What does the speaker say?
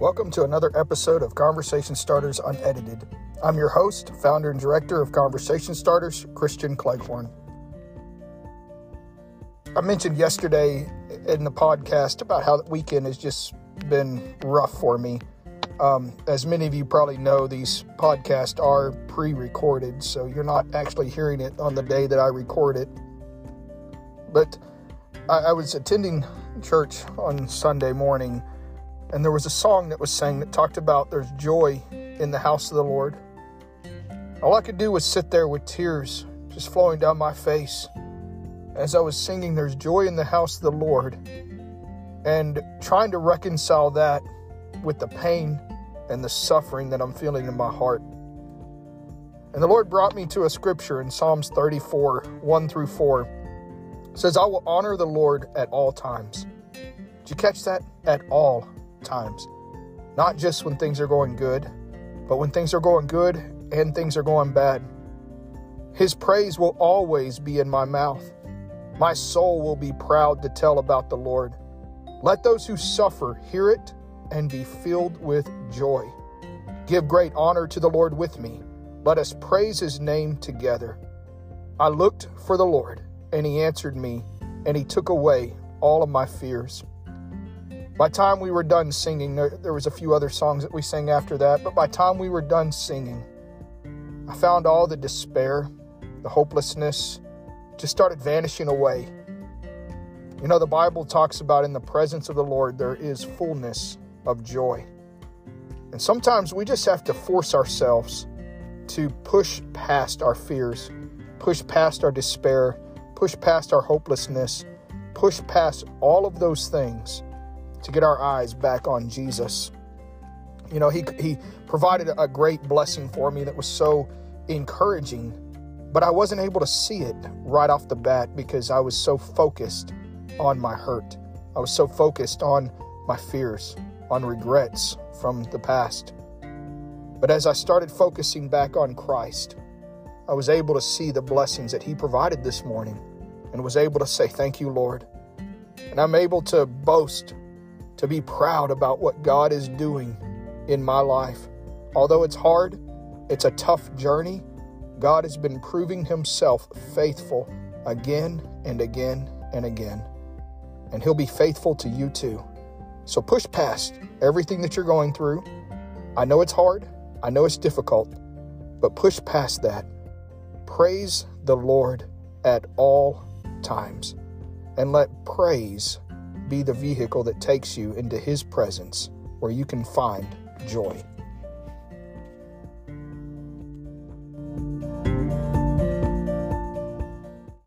Welcome to another episode of Conversation Starters Unedited. I'm your host, founder, and director of Conversation Starters, Christian Cleghorn. I mentioned yesterday in the podcast about how the weekend has just been rough for me. Um, as many of you probably know, these podcasts are pre recorded, so you're not actually hearing it on the day that I record it. But I, I was attending church on Sunday morning, and there was a song that was sang that talked about there's joy in the house of the Lord. All I could do was sit there with tears just flowing down my face as I was singing, There's joy in the house of the Lord, and trying to reconcile that with the pain and the suffering that I'm feeling in my heart. And the Lord brought me to a scripture in Psalms 34 1 through 4. It says, I will honor the Lord at all times. Did you catch that? At all times. Not just when things are going good, but when things are going good and things are going bad. His praise will always be in my mouth. My soul will be proud to tell about the Lord. Let those who suffer hear it and be filled with joy. Give great honor to the Lord with me. Let us praise his name together. I looked for the Lord and he answered me, and he took away all of my fears. By time we were done singing, there, there was a few other songs that we sang after that, but by time we were done singing, I found all the despair, the hopelessness, just started vanishing away. You know, the Bible talks about in the presence of the Lord there is fullness of joy. And sometimes we just have to force ourselves to push past our fears, push past our despair, push past our hopelessness, push past all of those things to get our eyes back on Jesus. You know, he, he provided a great blessing for me that was so encouraging, but I wasn't able to see it right off the bat because I was so focused on my hurt. I was so focused on my fears, on regrets from the past. But as I started focusing back on Christ, I was able to see the blessings that He provided this morning and was able to say, Thank you, Lord. And I'm able to boast, to be proud about what God is doing in my life. Although it's hard, it's a tough journey, God has been proving Himself faithful again and again and again. And He'll be faithful to you too. So push past everything that you're going through. I know it's hard, I know it's difficult, but push past that. Praise the Lord at all times. And let praise be the vehicle that takes you into His presence where you can find joy.